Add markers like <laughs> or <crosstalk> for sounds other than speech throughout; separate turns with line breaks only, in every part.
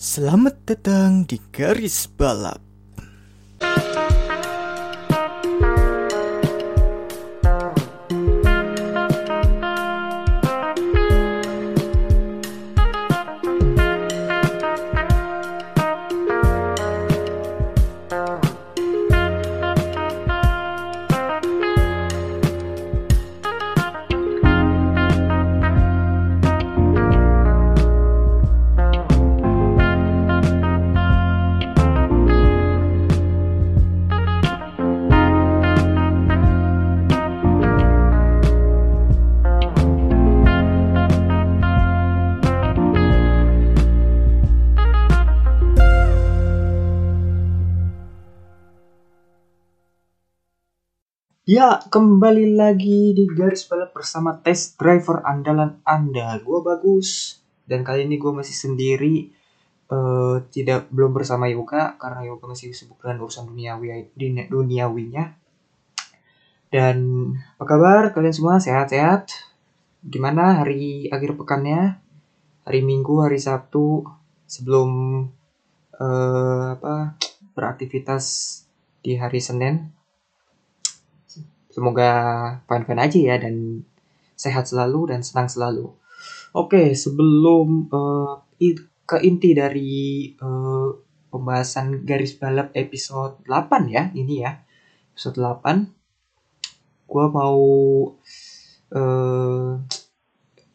Selamat datang di garis balap.
Ya, kembali lagi di garis balap bersama test driver andalan Anda. Gue bagus dan kali ini gue masih sendiri, eh tidak belum bersama Yoga karena Yoga masih sibuk dengan urusan duniawi di- duniawinya. Dan apa kabar kalian semua sehat-sehat? Gimana hari akhir pekannya? Hari Minggu, hari Sabtu sebelum eh apa beraktivitas di hari Senin Semoga fine-fine aja ya dan sehat selalu dan senang selalu. Oke, sebelum i- ke inti dari eh, pembahasan garis balap episode 8 ya, ini ya. Episode 8. Gua mau eh,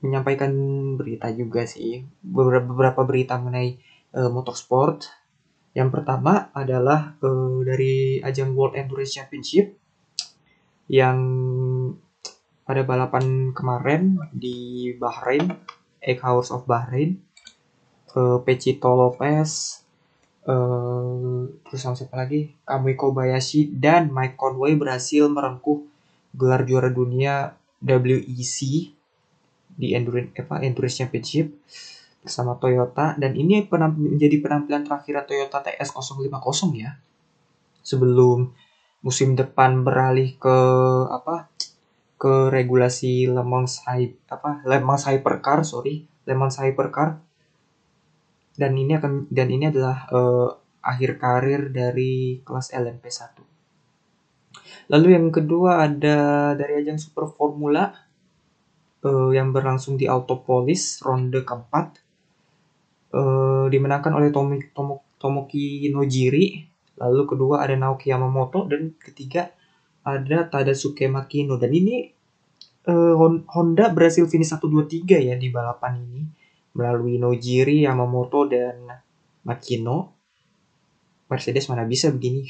menyampaikan berita juga sih. Beberapa, beberapa berita mengenai eh, motorsport. Yang pertama adalah eh, dari ajang World Endurance Championship yang pada balapan kemarin di Bahrain, Egg House of Bahrain, eh, Pechito Lopez, eh, terus sama siapa lagi, Kamui Kobayashi dan Mike Conway berhasil merengkuh gelar juara dunia WEC di Endurance apa Endurance Championship bersama Toyota. Dan ini menjadi penampilan terakhir Toyota TS050 ya sebelum musim depan beralih ke apa? Ke regulasi Le Mans apa? Le Mans Hypercar sorry. Le Mans Hypercar. Dan ini akan dan ini adalah eh, akhir karir dari kelas LMP1 lalu yang kedua ada dari ajang Super Formula eh, yang berlangsung di Autopolis ronde keempat. Eh, dimenangkan oleh Tomi, Tomo, Tomoki Nojiri lalu kedua ada Naoki Yamamoto dan ketiga ada Tadasuke Makino dan ini eh, Hon- Honda berhasil finish 1 2 3 ya di balapan ini melalui Nojiri, Yamamoto dan Makino. Mercedes mana bisa begini.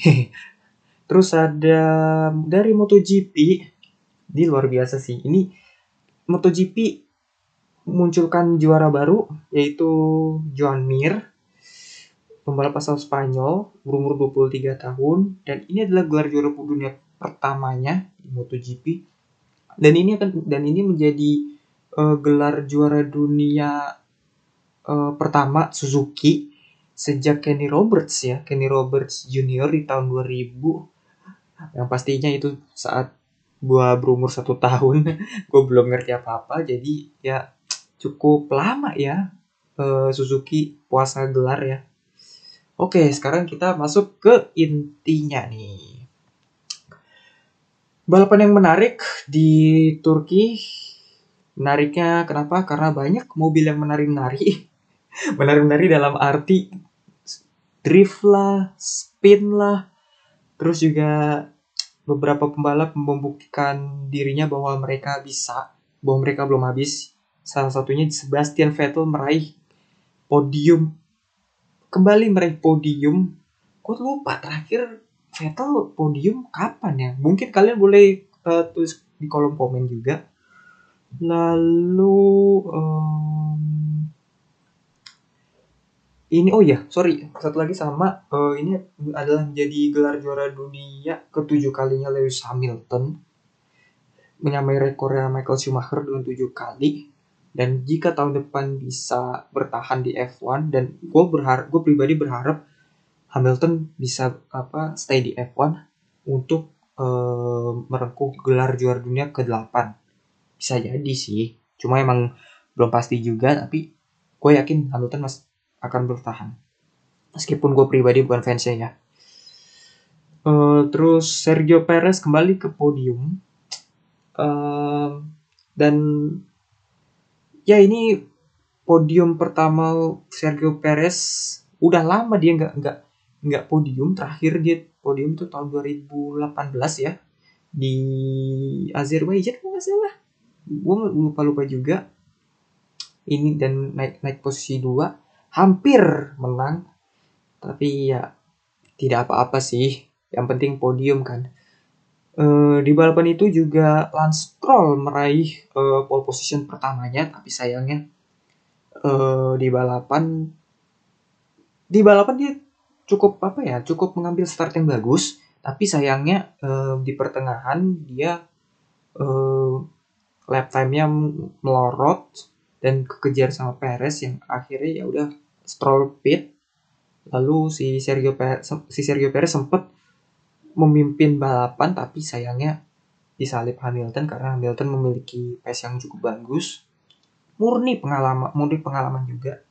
<laughs> Terus ada dari MotoGP di luar biasa sih. Ini MotoGP munculkan juara baru yaitu Joan Mir pembalap asal Spanyol berumur 23 tahun dan ini adalah gelar juara dunia pertamanya di MotoGP dan ini akan dan ini menjadi eh, gelar juara dunia eh, pertama Suzuki sejak Kenny Roberts ya Kenny Roberts Junior di tahun 2000 yang pastinya itu saat gua berumur satu tahun <laughs> gue belum ngerti apa-apa jadi ya cukup lama ya eh, Suzuki puasa gelar ya Oke, sekarang kita masuk ke intinya nih. Balapan yang menarik di Turki. Menariknya kenapa? Karena banyak mobil yang menari-nari. <laughs> menari-nari dalam arti drift lah, spin lah. Terus juga beberapa pembalap membuktikan dirinya bahwa mereka bisa, bahwa mereka belum habis. Salah satunya Sebastian Vettel meraih podium kembali meraih podium. Gue lupa terakhir Vettel podium kapan ya? Mungkin kalian boleh eh, tulis di kolom komen juga. Lalu em, ini oh ya sorry satu lagi sama eh, ini adalah menjadi gelar juara dunia ketujuh kalinya Lewis Hamilton menyamai rekornya Michael Schumacher dengan tujuh kali dan jika tahun depan bisa bertahan di F1 dan gue berharap gue pribadi berharap Hamilton bisa apa stay di F1 untuk eh, merengkuh gelar juara dunia ke-8 bisa jadi sih. Cuma emang belum pasti juga tapi gue yakin Hamilton mas akan bertahan. Meskipun gue pribadi bukan fansnya ya. Uh, terus Sergio Perez kembali ke podium. Uh, dan ya ini podium pertama Sergio Perez. Udah lama dia nggak nggak nggak podium. Terakhir dia podium tuh tahun 2018 ya. Di Azerbaijan nggak salah. Gue lupa lupa juga. Ini dan naik naik posisi dua. Hampir menang. Tapi ya tidak apa-apa sih. Yang penting podium kan uh, di balapan itu juga Lance Stroll meraih uh, pole position pertamanya tapi sayangnya uh, di balapan di balapan dia cukup apa ya cukup mengambil start yang bagus tapi sayangnya di pertengahan dia lap time-nya melorot dan kekejar sama Perez yang akhirnya ya udah Stroll pit. Lalu si Sergio Perez, si Sergio Perez sempat memimpin balapan tapi sayangnya disalip Hamilton karena Hamilton memiliki pace yang cukup bagus murni pengalaman murni pengalaman juga.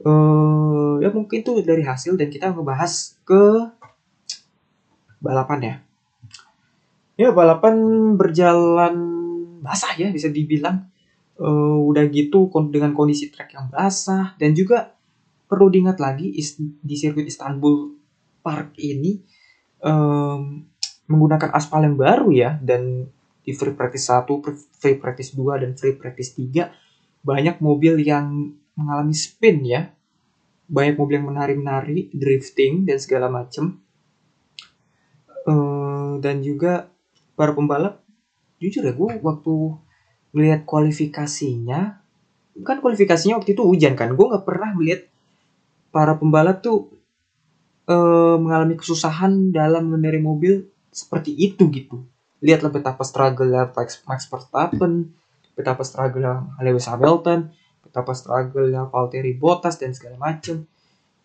Uh, ya mungkin itu dari hasil dan kita ngebahas ke balapan ya. Ya balapan berjalan basah ya bisa dibilang. Uh, udah gitu dengan kondisi trek yang basah dan juga perlu diingat lagi di sirkuit Istanbul Park ini um, menggunakan aspal yang baru ya dan di free practice 1, free practice 2 dan free practice 3 banyak mobil yang mengalami spin ya. Banyak mobil yang menari-menari, drifting dan segala macam. Uh, dan juga para pembalap jujur ya gue waktu melihat kualifikasinya kan kualifikasinya waktu itu hujan kan gue nggak pernah melihat para pembalap tuh uh, mengalami kesusahan dalam mengendarai mobil seperti itu gitu. Lihatlah betapa struggle Max, Max Verstappen betapa struggle Lewis Hamilton betapa struggle Valtteri Bottas dan segala macam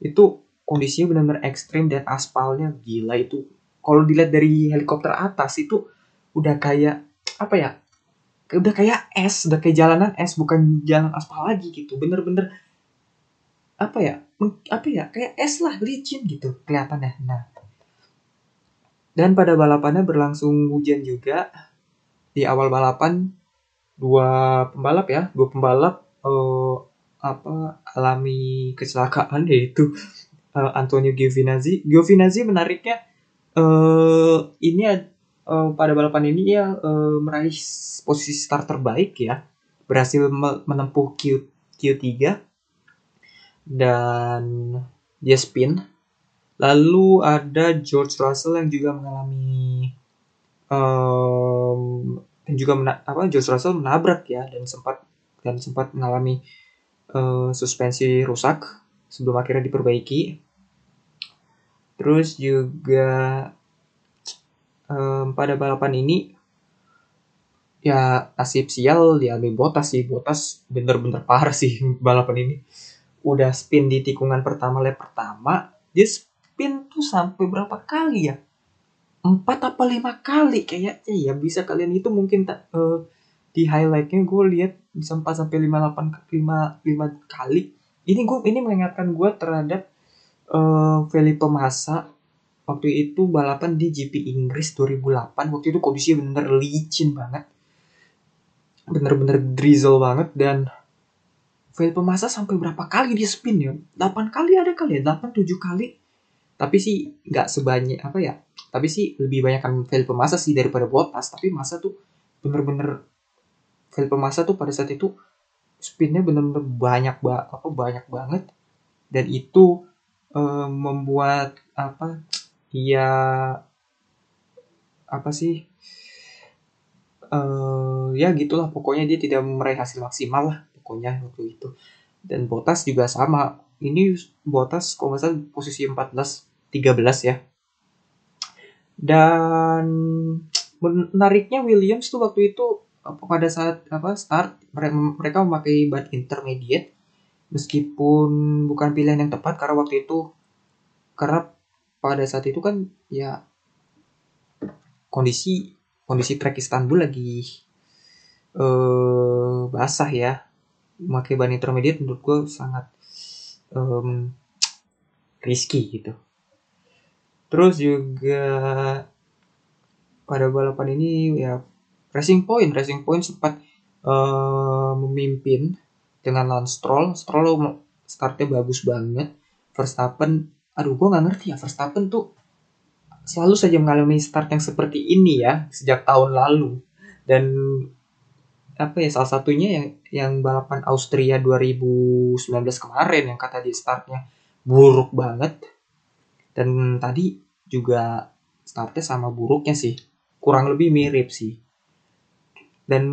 itu kondisinya benar-benar ekstrim dan aspalnya gila itu. Kalau dilihat dari helikopter atas itu udah kayak apa ya udah kayak es udah kayak jalanan es bukan jalan aspal lagi gitu. Bener-bener apa ya apa ya kayak es lah licin gitu kelihatannya. Nah. Dan pada balapannya berlangsung hujan juga. Di awal balapan dua pembalap ya dua pembalap uh, apa alami kecelakaan yaitu uh, Antonio Giovinazzi. Giovinazzi menariknya uh, ini uh, pada balapan ini ya uh, meraih posisi start terbaik ya. Berhasil menempuh Q Q3 dan dia spin lalu ada George Russell yang juga mengalami um, dan juga mena apa George Russell menabrak ya dan sempat dan sempat mengalami uh, suspensi rusak sebelum akhirnya diperbaiki. Terus juga um, pada balapan ini ya nasib sial diambil Botas sih Botas bener-bener parah sih <laughs> balapan ini udah spin di tikungan pertama lap pertama dia spin tuh sampai berapa kali ya? Empat apa lima kali kayaknya. Ya bisa kalian itu mungkin tak uh, di highlightnya gue lihat bisa empat sampai lima delapan lima lima kali. Ini gue ini mengingatkan gue terhadap uh, Felipe Massa waktu itu balapan di GP Inggris 2008 waktu itu kondisinya bener licin banget. Bener-bener drizzle banget dan Felipe Massa sampai berapa kali dia spin ya? 8 kali ada kali ya? 8 7 kali? Tapi sih nggak sebanyak apa ya? Tapi sih lebih banyak kan Felipe Massa sih daripada Bottas tapi Massa tuh bener-bener Felipe Massa tuh pada saat itu spinnya bener-bener banyak ba apa banyak banget. Dan itu uh, membuat apa ya apa sih uh, ya gitulah. Pokoknya dia tidak meraih hasil maksimal lah pokoknya waktu itu. Dan Botas juga sama. Ini Botas kalau nggak salah posisi 14 13 ya. Dan menariknya Williams tuh waktu itu pada saat apa start mereka memakai ban intermediate. Meskipun bukan pilihan yang tepat karena waktu itu karena pada saat itu kan ya kondisi kondisi trek Istanbul lagi uh, basah ya memakai ban intermediate menurut gue sangat um, risky gitu. Terus juga pada balapan ini ya Racing Point, Racing Point sempat uh, memimpin dengan Lance Stroll. Stroll startnya bagus banget. Verstappen, aduh gue nggak ngerti ya Verstappen tuh selalu saja mengalami start yang seperti ini ya sejak tahun lalu. Dan apa ya salah satunya yang yang balapan Austria 2019 kemarin yang kata di startnya buruk banget. Dan tadi juga startnya sama buruknya sih. Kurang lebih mirip sih. Dan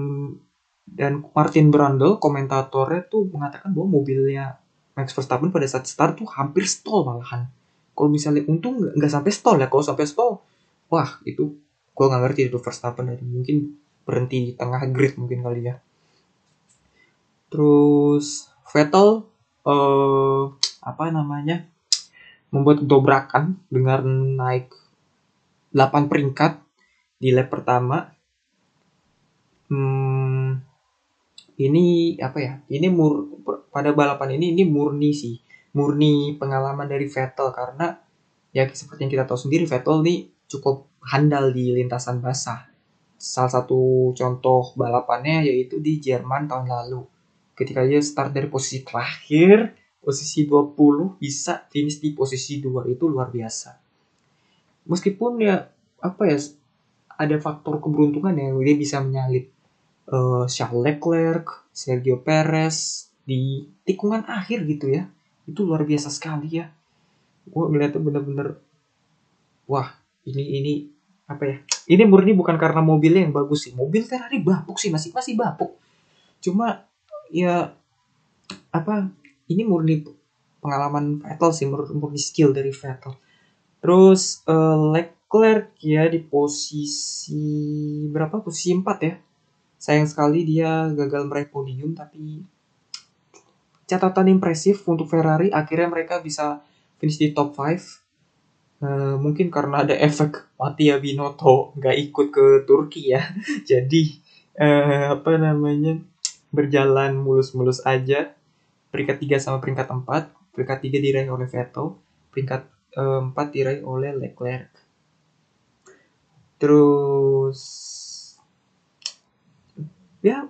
dan Martin Brundle komentatornya tuh mengatakan bahwa mobilnya Max Verstappen pada saat start tuh hampir stall malahan. Kalau misalnya untung nggak sampai stall ya. Kalau sampai stall wah itu gue nggak ngerti itu Verstappen dari mungkin berhenti di tengah grid mungkin kali ya. Terus Vettel uh, apa namanya membuat dobrakan dengan naik 8 peringkat di lap pertama. Hmm, ini apa ya ini mur pada balapan ini ini murni sih. Murni pengalaman dari Vettel karena ya seperti yang kita tahu sendiri Vettel nih cukup handal di lintasan basah salah satu contoh balapannya yaitu di Jerman tahun lalu. Ketika dia start dari posisi terakhir, posisi 20 bisa finish di posisi 2 itu luar biasa. Meskipun ya apa ya ada faktor keberuntungan yang dia bisa menyalip uh, Charles Leclerc, Sergio Perez di tikungan akhir gitu ya. Itu luar biasa sekali ya. Gue melihatnya bener-bener wah ini ini apa ya? Ini murni bukan karena mobilnya yang bagus sih. Mobil Ferrari bapuk sih masih masih bapuk. Cuma ya apa ini murni pengalaman Vettel sih murni skill dari Vettel. Terus uh, Leclerc ya di posisi berapa? Posisi 4 ya. Sayang sekali dia gagal meraih podium tapi catatan impresif untuk Ferrari akhirnya mereka bisa finish di top 5 Uh, mungkin karena ada efek Matia Binoto nggak ikut ke Turki ya. <laughs> Jadi uh, apa namanya berjalan mulus-mulus aja. Peringkat 3 sama peringkat 4 peringkat 3 diraih oleh Vettel peringkat uh, 4 diraih oleh Leclerc. Terus ya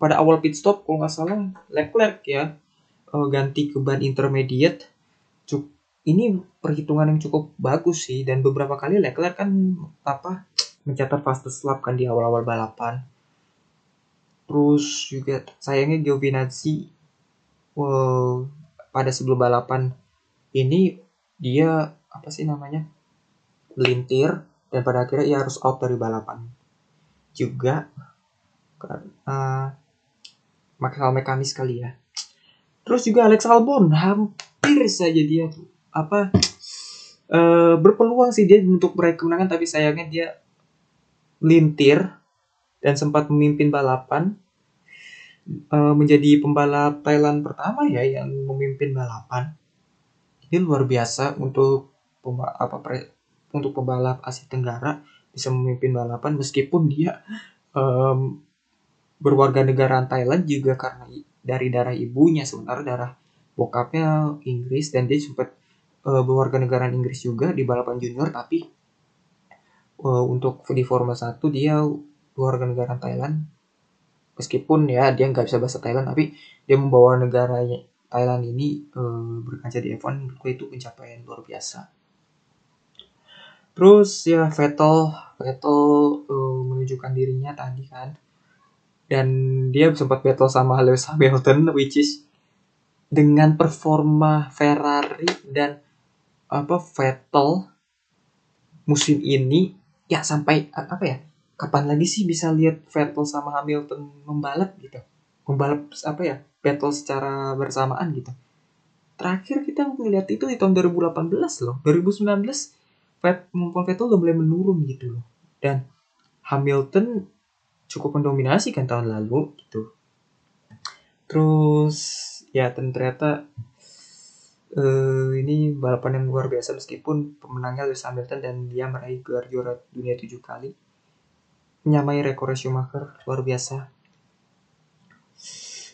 pada awal pit stop kalau nggak salah Leclerc ya uh, ganti ke ban intermediate. Cukup ini perhitungan yang cukup bagus sih dan beberapa kali Leclerc kan apa mencatat fastest lap kan di awal-awal balapan. Terus juga sayangnya Giovinazzi wow, pada sebelum balapan ini dia apa sih namanya melintir dan pada akhirnya ia harus out dari balapan juga karena masalah mekanis kali ya. Terus juga Alex Albon hampir saja dia tuh apa uh, berpeluang sih dia untuk meraih kemenangan tapi sayangnya dia lintir dan sempat memimpin balapan uh, menjadi pembalap Thailand pertama ya yang memimpin balapan. Ini luar biasa untuk apa pre, untuk pembalap Asia Tenggara bisa memimpin balapan meskipun dia um, berwarga negara Thailand juga karena dari darah ibunya sementara darah bokapnya Inggris dan dia sempat uh, berwarga negara Inggris juga di balapan junior tapi uh, untuk di Formula 1 dia warga negara Thailand. Meskipun ya dia nggak bisa bahasa Thailand tapi dia membawa negara Thailand ini uh, berkaca di F1 menurutku itu pencapaian luar biasa. Terus ya Vettel Vettel uh, menunjukkan dirinya tadi kan. Dan dia sempat battle sama Lewis Hamilton which is dengan performa Ferrari dan apa Vettel musim ini. Ya sampai apa ya kapan lagi sih bisa lihat Vettel sama Hamilton membalap gitu? Membalap apa ya battle secara bersamaan gitu. Terakhir kita melihat itu di tahun 2018 loh. 2019 Vettel udah mulai menurun gitu loh. Dan Hamilton cukup mendominasi kan tahun lalu gitu. Terus ya ternyata uh, ini balapan yang luar biasa meskipun pemenangnya Lewis Hamilton dan dia meraih gelar juara dunia tujuh kali. Menyamai rekor Schumacher luar biasa.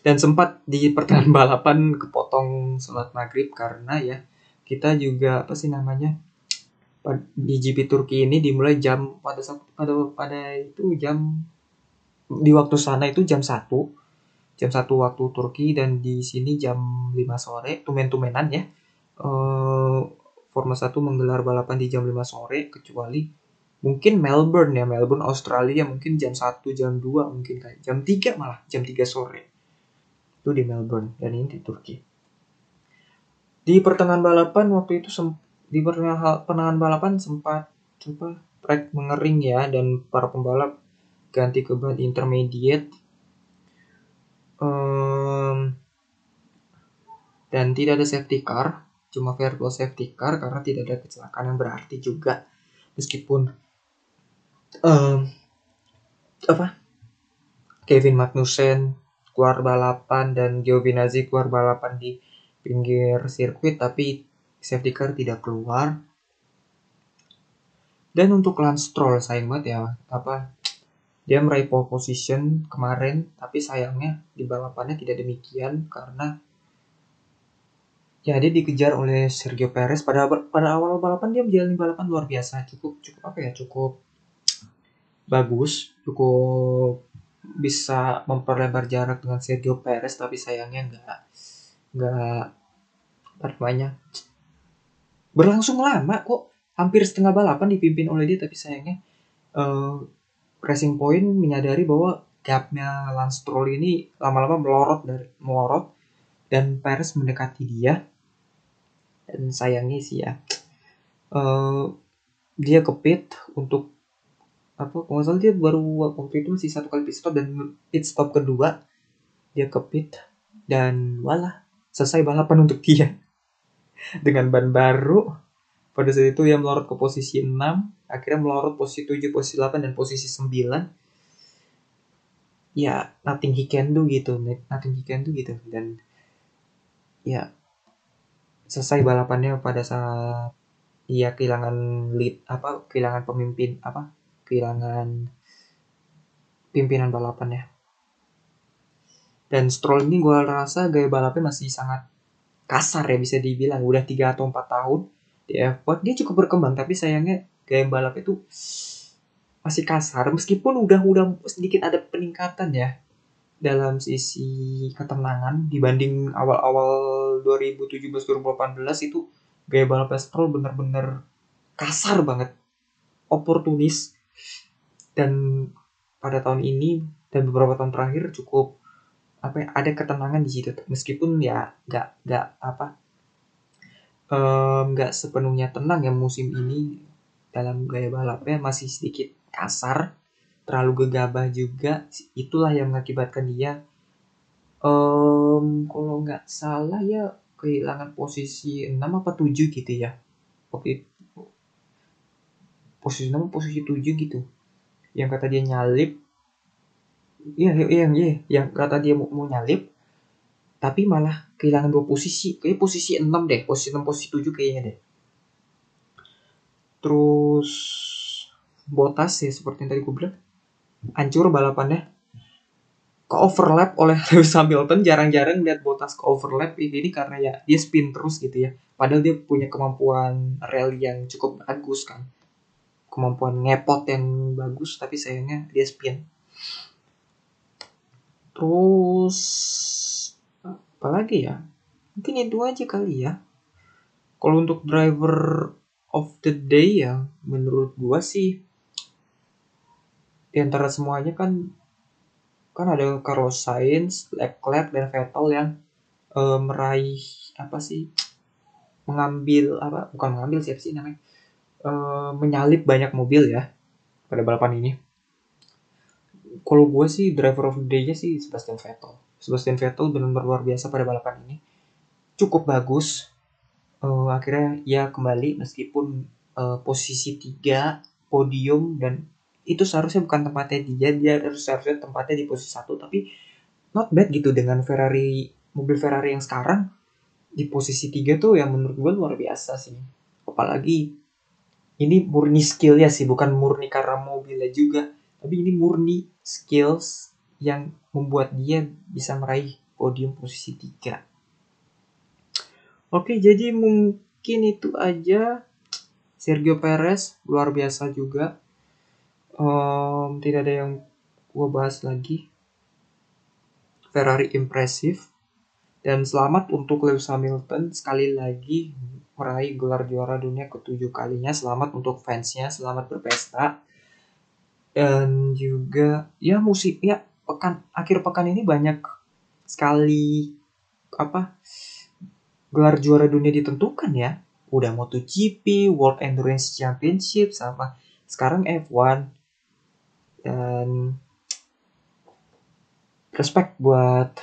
Dan sempat di pertengahan <laughs> balapan kepotong sholat maghrib karena ya kita juga apa sih namanya di GP Turki ini dimulai jam pada pada pada itu jam di waktu sana itu jam 1 jam 1 waktu Turki dan di sini jam 5 sore tumen-tumenan ya. Uh, Formula 1 menggelar balapan di jam 5 sore kecuali mungkin Melbourne ya Melbourne Australia mungkin jam 1 jam 2 mungkin kayak jam 3 malah jam 3 sore. Itu di Melbourne dan ini di Turki. Di pertengahan balapan waktu itu di pertengahan balapan sempat coba track mengering ya dan para pembalap ganti ke ban intermediate um, dan tidak ada safety car cuma virtual safety car karena tidak ada kecelakaan yang berarti juga. Meskipun um, apa? Kevin Magnussen keluar balapan dan Giovinazzi keluar balapan di pinggir sirkuit tapi safety car tidak keluar. Dan untuk Lance Stroll sayang banget ya apa dia meraih pole position kemarin tapi sayangnya di balapannya tidak demikian karena ya dikejar oleh Sergio Perez. Pada pada awal balapan dia menjalani balapan luar biasa cukup cukup apa ya cukup bagus cukup bisa memperlebar jarak dengan Sergio Perez tapi sayangnya nggak nggak namanya berlangsung lama kok. Hampir setengah balapan dipimpin oleh dia tapi sayangnya uh, Racing Point menyadari bahwa gapnya Lance Stroll ini lama-lama melorot dari melorot dan Perez mendekati dia. Dan sayangnya sih ya. Uh, dia kepit untuk apa kalau dia baru waktu itu masih satu kali pit stop dan pit stop kedua. Dia kepit dan walah selesai balapan untuk dia. <laughs> Dengan ban baru pada saat itu dia melorot ke posisi 6 akhirnya melorot posisi 7 posisi 8 dan posisi 9 ya nothing he can do gitu nothing he can do gitu. Dan ya selesai balapannya pada saat ia kehilangan lead apa kehilangan pemimpin apa kehilangan pimpinan balapannya. Dan Stroll ini gue rasa gaya balapnya masih sangat kasar ya bisa dibilang. Udah tiga atau empat tahun di F1 dia cukup berkembang tapi sayangnya gaya balap itu masih kasar. Meskipun udah udah sedikit ada peningkatan ya dalam sisi ketenangan dibanding awal-awal 2017-2018 itu gaya balap Stroll bener-bener kasar banget oportunis. Dan pada tahun ini dan beberapa tahun terakhir cukup apa ya, ada ketenangan di situ. Meskipun ya nggak nggak apa nggak um, sepenuhnya tenang ya musim ini dalam gaya balapnya masih sedikit kasar terlalu gegabah juga itulah yang mengakibatkan dia. Um, kalau nggak salah ya kehilangan posisi 6 apa 7 gitu ya itu. Posisi 6 posisi 7 gitu yang kata dia nyalip. Iya iya iya, yang kata dia mau nyalip tapi malah kehilangan dua posisi. Kayak posisi 6 deh. Posisi 6 posisi 7 kayaknya deh. Terus Botas ya seperti yang tadi gue bilang. Hancur balapannya. Ke overlap oleh <laughs> Lewis Hamilton. Jarang-jarang lihat Botas ke overlap. Ini karena ya dia spin terus gitu ya. Padahal dia punya kemampuan rally yang cukup bagus kan. Kemampuan ngepot yang bagus tapi sayangnya dia spin. Terus apa lagi ya? Mungkin itu aja kali ya. Kalau untuk driver of the day ya menurut gua sih di antara semuanya kan kan ada Carlos Sainz, Leclerc dan Vettel yang uh, meraih apa sih? Mengambil apa? Bukan mengambil siapa sih namanya? Uh, menyalip banyak mobil ya pada balapan ini. Kalau gue sih driver of the day-nya sih Sebastian Vettel. Sebastian Vettel benar-benar luar biasa pada balapan ini. Cukup bagus. Uh, akhirnya ya kembali meskipun uh, posisi tiga podium dan itu seharusnya bukan tempatnya dia dia harus seharusnya tempatnya di posisi satu tapi not bad gitu dengan Ferrari mobil Ferrari yang sekarang di posisi tiga tuh yang menurut gue luar biasa sih apalagi ini murni skill ya sih bukan murni karena mobilnya juga tapi ini murni skills yang membuat dia bisa meraih podium posisi 3. Oke, jadi mungkin itu aja. Sergio Perez luar biasa juga. Um, tidak ada yang gue bahas lagi. Ferrari impresif. Dan selamat untuk Lewis Hamilton sekali lagi meraih gelar juara dunia ketujuh kalinya. Selamat untuk fansnya selamat berpesta. Dan juga ya musik ya pekan akhir pekan ini banyak sekali apa gelar juara dunia ditentukan ya. Udah MotoGP, World Endurance Championship sama sekarang F1 dan respect buat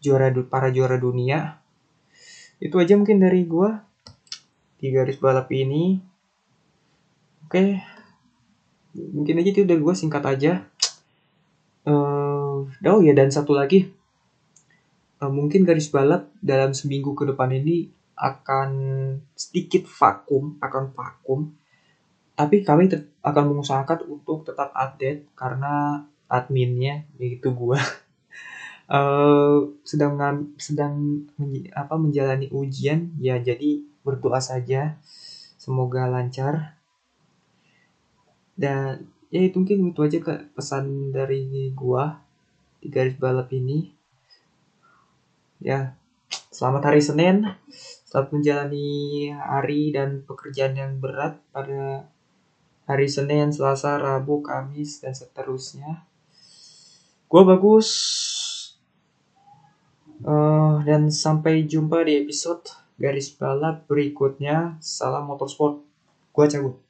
juara para juara dunia. Itu aja mungkin dari gua. Di garis balap ini. Oke. Mungkin aja itu udah gua singkat aja oh ya dan satu lagi. Uh, mungkin garis balap dalam seminggu ke depan ini akan sedikit vakum, akan vakum. Tapi kami akan mengusahakan untuk tetap update karena adminnya yaitu gua uh, <laughs> sedang sedang menj apa menjalani ujian. Ya jadi berdoa saja. Semoga lancar. Dan ya itu mungkin itu aja ke pesan dari gua di garis balap ini ya selamat hari Senin saat menjalani hari dan pekerjaan yang berat pada hari Senin, Selasa, Rabu, Kamis, dan seterusnya. Gue bagus. Uh, dan sampai jumpa di episode garis balap berikutnya. Salam motorsport. Gue cabut.